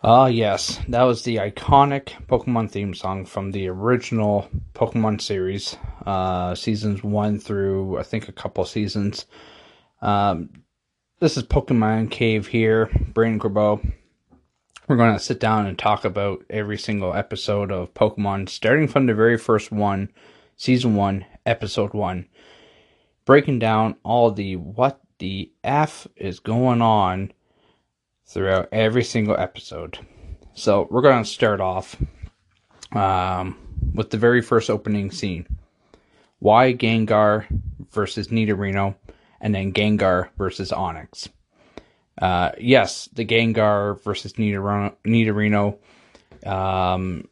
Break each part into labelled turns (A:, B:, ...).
A: Ah, yes. That was the iconic Pokemon theme song from the original Pokemon series, uh, seasons one through, I think, a couple seasons. Um, this is Pokemon Cave here, Brian Grabo. We're going to sit down and talk about every single episode of Pokemon, starting from the very first one, season one, episode one, breaking down all the what the F is going on throughout every single episode. So we're going to start off um, with the very first opening scene. Why Gengar versus Nidorino, and then Gengar versus Onix. Uh, yes, the Gengar versus Nidorino, Nidorino um,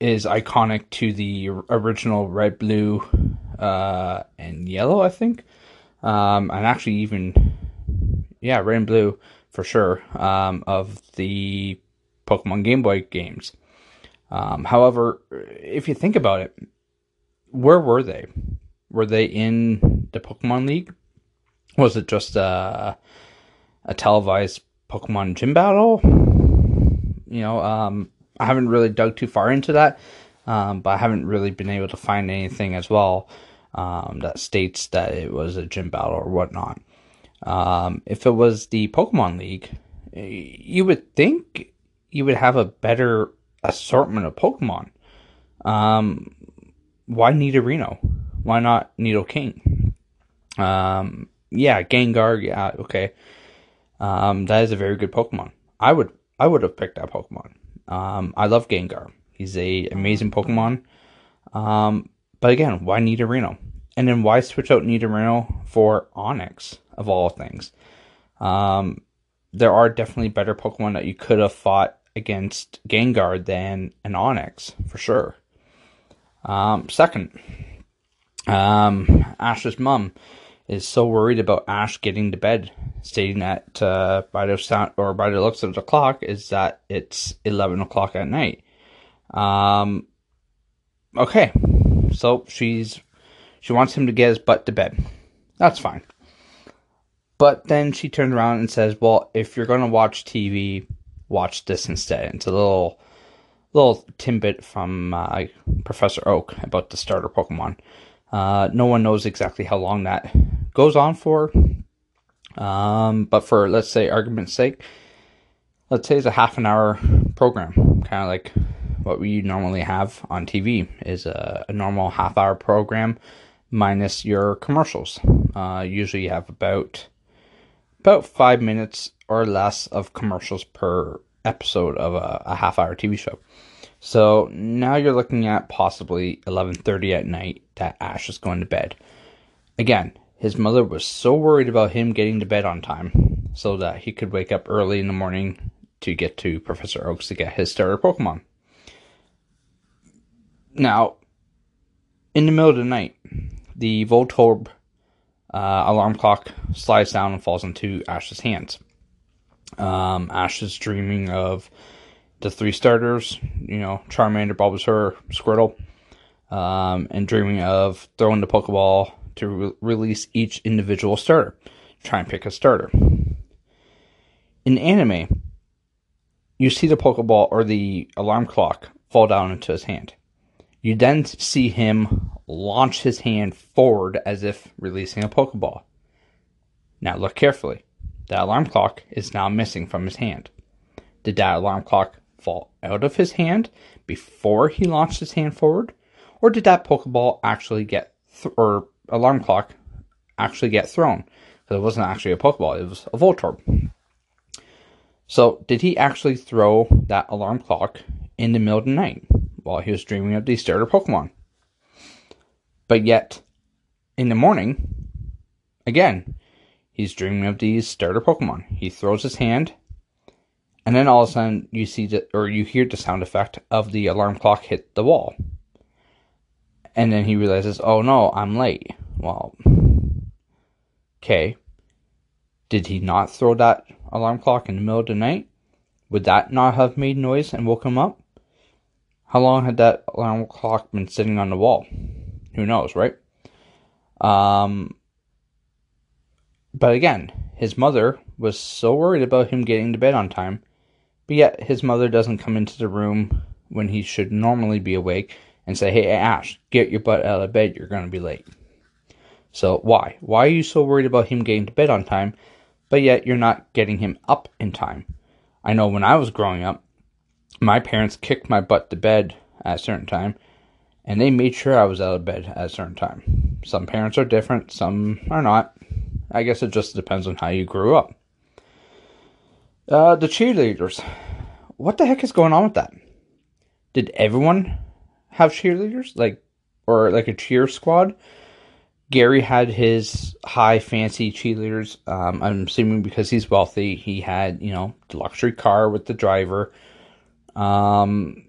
A: is iconic to the original red, blue, uh, and yellow, I think. Um, and actually, even, yeah, red and blue for sure, um, of the Pokemon Game Boy games. Um, however, if you think about it, where were they? Were they in the Pokemon League? Was it just a, a televised Pokemon gym battle? You know, um, I haven't really dug too far into that, um, but I haven't really been able to find anything as well um, that states that it was a gym battle or whatnot. Um, if it was the Pokemon League, you would think you would have a better assortment of Pokemon. Um, why Nidorino? Why not Nidoking? Um, yeah, Gengar. Yeah, okay. Um, that is a very good Pokemon. I would I would have picked that Pokemon. Um, I love Gengar. He's a amazing Pokemon. Um, but again, why Nidorino? And then why switch out Nidorino for Onix of all things? Um, there are definitely better Pokemon that you could have fought against Gengar than an Onix for sure. Um, second, um, Ash's mom is so worried about Ash getting to bed, stating that uh, by the sound or by the looks of the clock is that it's eleven o'clock at night. Um, okay, so she's she wants him to get his butt to bed. That's fine. But then she turns around and says, "Well, if you're gonna watch TV, watch this instead." It's a little little tidbit from uh, Professor Oak about the starter Pokemon. Uh, no one knows exactly how long that goes on for. Um, but for let's say argument's sake, let's say it's a half an hour program, kind of like what we normally have on TV is a, a normal half hour program minus your commercials. Uh, usually you have about about five minutes or less of commercials per episode of a, a half hour TV show. So now you're looking at possibly 11:30 at night that Ash is going to bed. Again, his mother was so worried about him getting to bed on time so that he could wake up early in the morning to get to Professor Oaks to get his starter Pokemon. Now, in the middle of the night, the Voltorb uh, alarm clock slides down and falls into Ash's hands. Um, Ash is dreaming of the three starters, you know, Charmander, Bulbasaur, Squirtle, um, and dreaming of throwing the Pokeball to re- release each individual starter. Try and pick a starter. In anime, you see the Pokeball or the alarm clock fall down into his hand. You then see him launch his hand forward as if releasing a Pokeball. Now look carefully. That alarm clock is now missing from his hand. Did that alarm clock fall out of his hand before he launched his hand forward? Or did that Pokeball actually get, th- or alarm clock actually get thrown? Because it wasn't actually a Pokeball, it was a Voltorb. So, did he actually throw that alarm clock in the middle of the night while he was dreaming of the starter Pokemon? But yet, in the morning, again, He's dreaming of these starter Pokemon. He throws his hand, and then all of a sudden you see the, or you hear the sound effect of the alarm clock hit the wall. And then he realizes, oh no, I'm late. Well, okay. Did he not throw that alarm clock in the middle of the night? Would that not have made noise and woke him up? How long had that alarm clock been sitting on the wall? Who knows, right? Um, but again, his mother was so worried about him getting to bed on time, but yet his mother doesn't come into the room when he should normally be awake and say, Hey, Ash, get your butt out of bed, you're going to be late. So, why? Why are you so worried about him getting to bed on time, but yet you're not getting him up in time? I know when I was growing up, my parents kicked my butt to bed at a certain time, and they made sure I was out of bed at a certain time. Some parents are different, some are not. I guess it just depends on how you grew up. Uh, the cheerleaders. What the heck is going on with that? Did everyone have cheerleaders? Like, or like a cheer squad? Gary had his high fancy cheerleaders. Um, I'm assuming because he's wealthy, he had, you know, the luxury car with the driver. Um,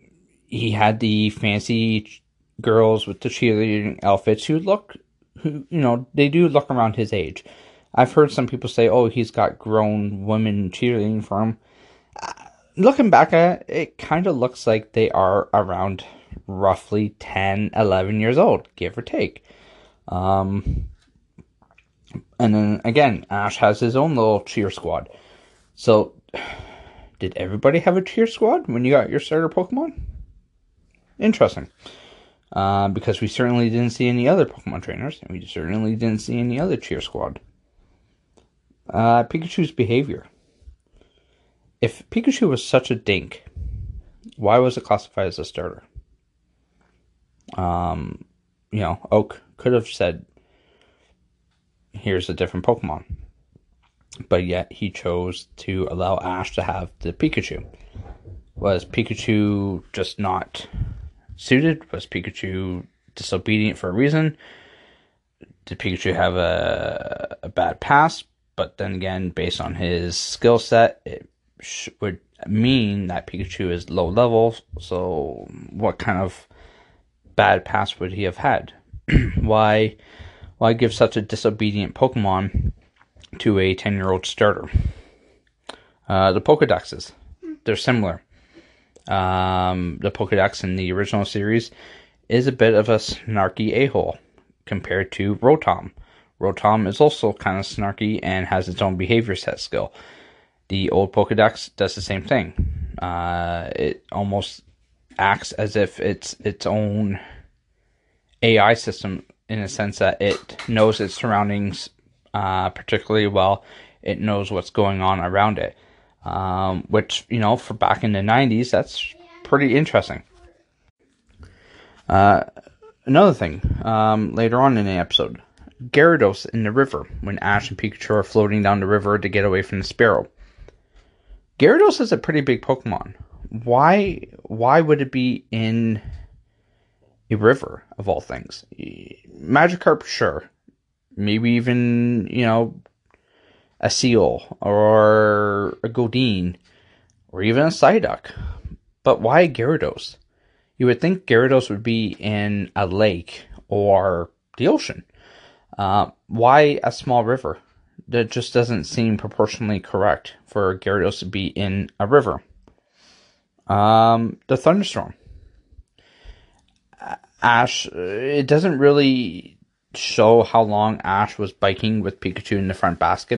A: he had the fancy girls with the cheerleading outfits who look, who, you know, they do look around his age. I've heard some people say, oh, he's got grown women cheerleading for him. Uh, looking back at it, it kind of looks like they are around roughly 10, 11 years old, give or take. Um, and then again, Ash has his own little cheer squad. So, did everybody have a cheer squad when you got your starter Pokemon? Interesting. Uh, because we certainly didn't see any other Pokemon trainers, and we certainly didn't see any other cheer squad. Uh, Pikachu's behavior. If Pikachu was such a dink, why was it classified as a starter? Um, you know, Oak could have said, here's a different Pokemon. But yet he chose to allow Ash to have the Pikachu. Was Pikachu just not suited? Was Pikachu disobedient for a reason? Did Pikachu have a, a bad past? But then again, based on his skill set, it sh- would mean that Pikachu is low level. So, what kind of bad past would he have had? why why give such a disobedient Pokemon to a 10 year old starter? Uh, the Pokedexes, they're similar. Um, the Pokedex in the original series is a bit of a snarky a hole compared to Rotom. Rotom is also kind of snarky and has its own behavior set skill. The old Pokedex does the same thing. Uh, it almost acts as if it's its own AI system in a sense that it knows its surroundings uh, particularly well. It knows what's going on around it, um, which you know for back in the '90s, that's pretty interesting. Uh, another thing, um, later on in the episode, Gyarados in the river when Ash and Pikachu are floating down the river to get away from the Spearow Gyarados is a pretty big Pokemon. Why? Why would it be in a river of all things. Magikarp, sure. Maybe even, you know, a seal or a Goldeen or even a Psyduck. But why Gyarados? You would think Gyarados would be in a lake or the ocean. Uh, why a small river? That just doesn't seem proportionally correct for Gyarados to be in a river. Um, the thunderstorm. Ash, it doesn't really show how long Ash was biking with Pikachu in the front basket.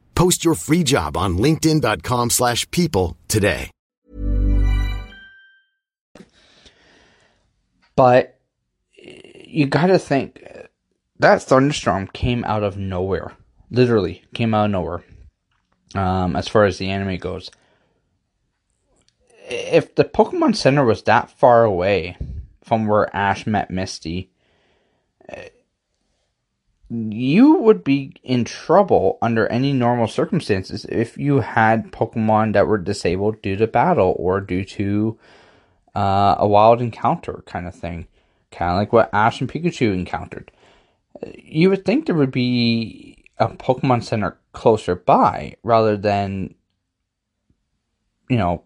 B: Post your free job on linkedin.com/people slash people today.
A: But you got to think that thunderstorm came out of nowhere. Literally came out of nowhere. Um, as far as the anime goes, if the Pokemon Center was that far away from where Ash met Misty, eh, you would be in trouble under any normal circumstances if you had Pokemon that were disabled due to battle or due to uh, a wild encounter kind of thing, kind of like what Ash and Pikachu encountered. You would think there would be a Pokemon Center closer by rather than, you know,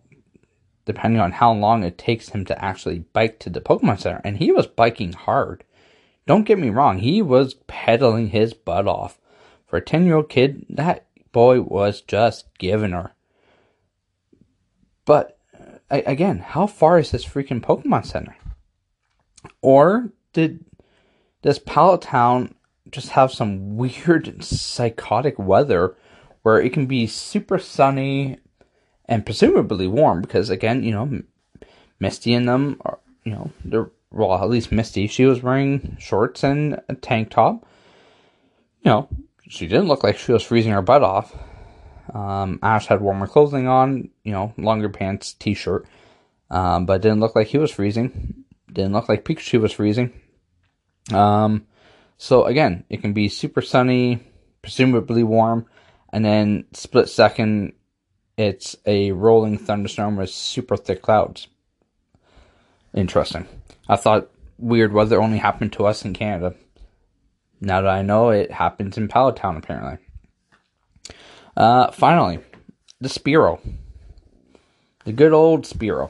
A: depending on how long it takes him to actually bike to the Pokemon Center. And he was biking hard. Don't get me wrong, he was pedaling his butt off. For a 10 year old kid, that boy was just giving her. But again, how far is this freaking Pokemon Center? Or did this Pallet Town just have some weird psychotic weather where it can be super sunny and presumably warm because again, you know, Misty and them are, you know, they're well, at least Misty, she was wearing shorts and a tank top. You know, she didn't look like she was freezing her butt off. Um, Ash had warmer clothing on, you know, longer pants, t-shirt, um, but didn't look like he was freezing. Didn't look like Pikachu was freezing. Um, so again, it can be super sunny, presumably warm, and then split second, it's a rolling thunderstorm with super thick clouds. Interesting. I thought weird weather only happened to us in Canada. Now that I know it happens in Pallet Town apparently. Uh, finally, the Spearow. The good old Spearow.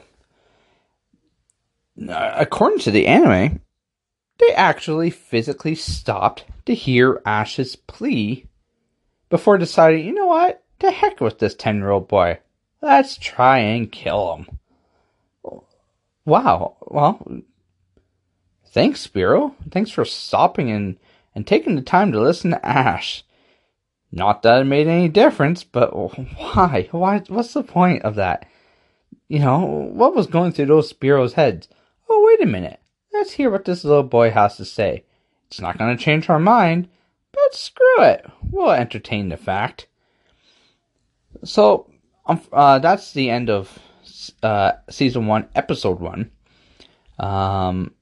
A: Uh, according to the anime, they actually physically stopped to hear Ash's plea before deciding, you know what? To heck with this 10 year old boy. Let's try and kill him. Wow. Well, thanks, Spearow. Thanks for stopping and, and taking the time to listen to Ash. Not that it made any difference, but why? Why? What's the point of that? You know, what was going through those Spearow's heads? Oh, wait a minute. Let's hear what this little boy has to say. It's not going to change our mind, but screw it. We'll entertain the fact. So, um, uh, that's the end of uh, season one, episode one. Um,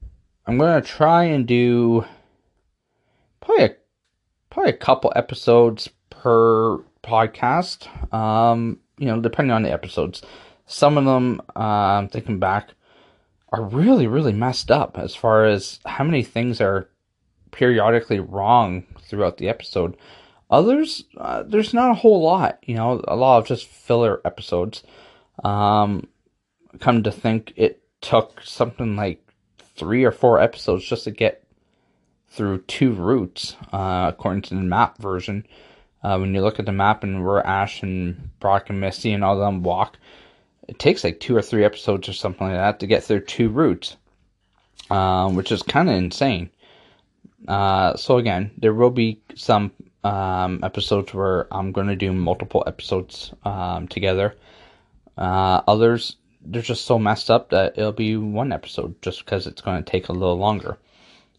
A: I'm gonna try and do probably a probably a couple episodes per podcast. Um, you know, depending on the episodes. Some of them, uh, thinking back, are really really messed up as far as how many things are periodically wrong throughout the episode. Others, uh, there's not a whole lot, you know, a lot of just filler episodes. Um, come to think, it took something like three or four episodes just to get through two routes, uh, according to the map version. Uh, when you look at the map and where Ash and Brock and Misty and all them walk, it takes like two or three episodes or something like that to get through two routes, um, which is kind of insane. Uh, so again, there will be some um, episodes where I'm going to do multiple episodes um, together. Uh, others, they're just so messed up that it'll be one episode just because it's going to take a little longer.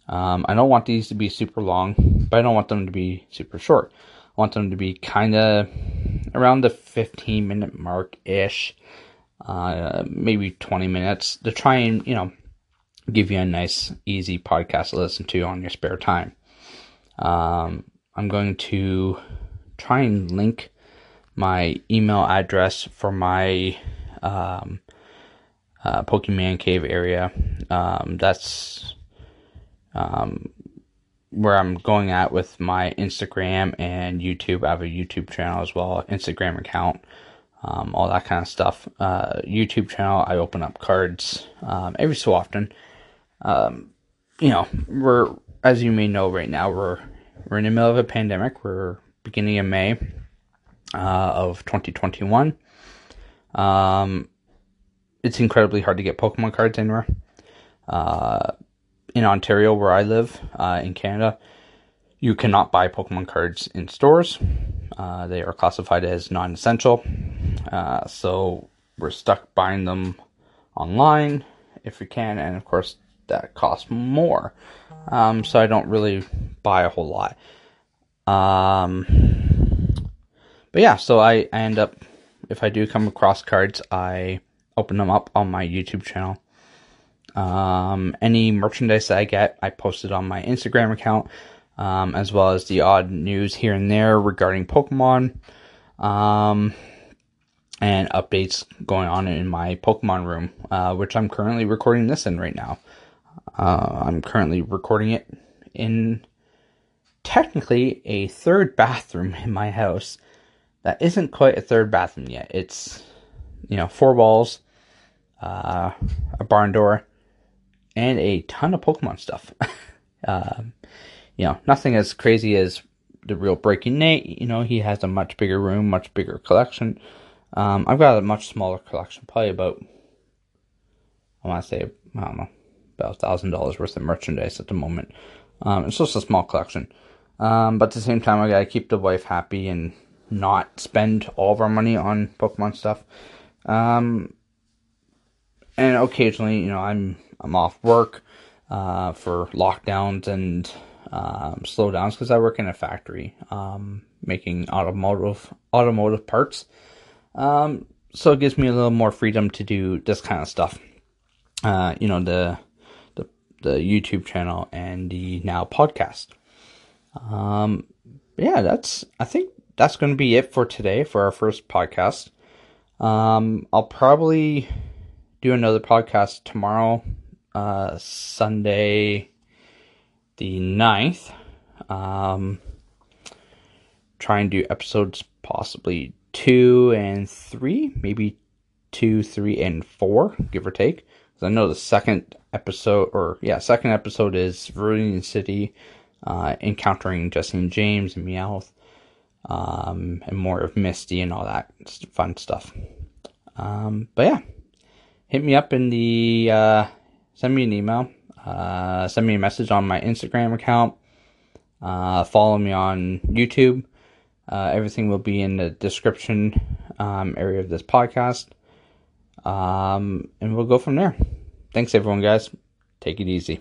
A: Um, I don't want these to be super long, but I don't want them to be super short. I want them to be kind of around the 15 minute mark ish, uh, maybe 20 minutes to try and, you know, give you a nice, easy podcast to listen to on your spare time. Um, I'm going to try and link my email address for my um, uh, Pokemon Cave area. Um, that's um, where I'm going at with my Instagram and YouTube. I have a YouTube channel as well, Instagram account. um, all that kind of stuff. Uh, YouTube channel, I open up cards um, every so often. Um, you know, we're as you may know right now, we're we're in the middle of a pandemic. We're beginning in May uh, of 2021. Um, it's incredibly hard to get Pokemon cards anywhere. Uh, in Ontario, where I live, uh, in Canada, you cannot buy Pokemon cards in stores. Uh, they are classified as non essential. Uh, so we're stuck buying them online if we can, and of course, that costs more. Um, so I don't really buy a whole lot. Um, but yeah, so I, I end up, if I do come across cards, I open them up on my YouTube channel. Um, any merchandise that I get, I post it on my Instagram account, um, as well as the odd news here and there regarding Pokemon, um, and updates going on in my Pokemon room, uh, which I'm currently recording this in right now. Uh, I'm currently recording it in technically a third bathroom in my house that isn't quite a third bathroom yet. It's, you know, four walls, uh, a barn door, and a ton of Pokemon stuff. uh, you know, nothing as crazy as the real Breaking Nate. You know, he has a much bigger room, much bigger collection. Um, I've got a much smaller collection, probably about, I want to say, I don't know, about a thousand dollars worth of merchandise at the moment. Um, it's just a small collection. Um, but at the same time, I gotta keep the wife happy and not spend all of our money on Pokemon stuff. Um, and occasionally, you know, I'm I'm off work uh, for lockdowns and um, slowdowns because I work in a factory um, making automotive automotive parts. Um, so it gives me a little more freedom to do this kind of stuff. Uh, you know, the the the YouTube channel and the now podcast. Um, yeah, that's I think that's going to be it for today for our first podcast. Um, I'll probably do another podcast tomorrow, uh, Sunday the 9th. Um, try and do episodes possibly two and three, maybe two, three, and four, give or take. Because I know the second episode, or yeah, second episode is Viridian City uh, encountering and James and Meowth, um, and more of Misty and all that fun stuff. Um, but yeah, hit me up in the uh, send me an email, uh, send me a message on my Instagram account, uh, follow me on YouTube. Uh, everything will be in the description um, area of this podcast, um, and we'll go from there. Thanks, everyone, guys. Take it easy.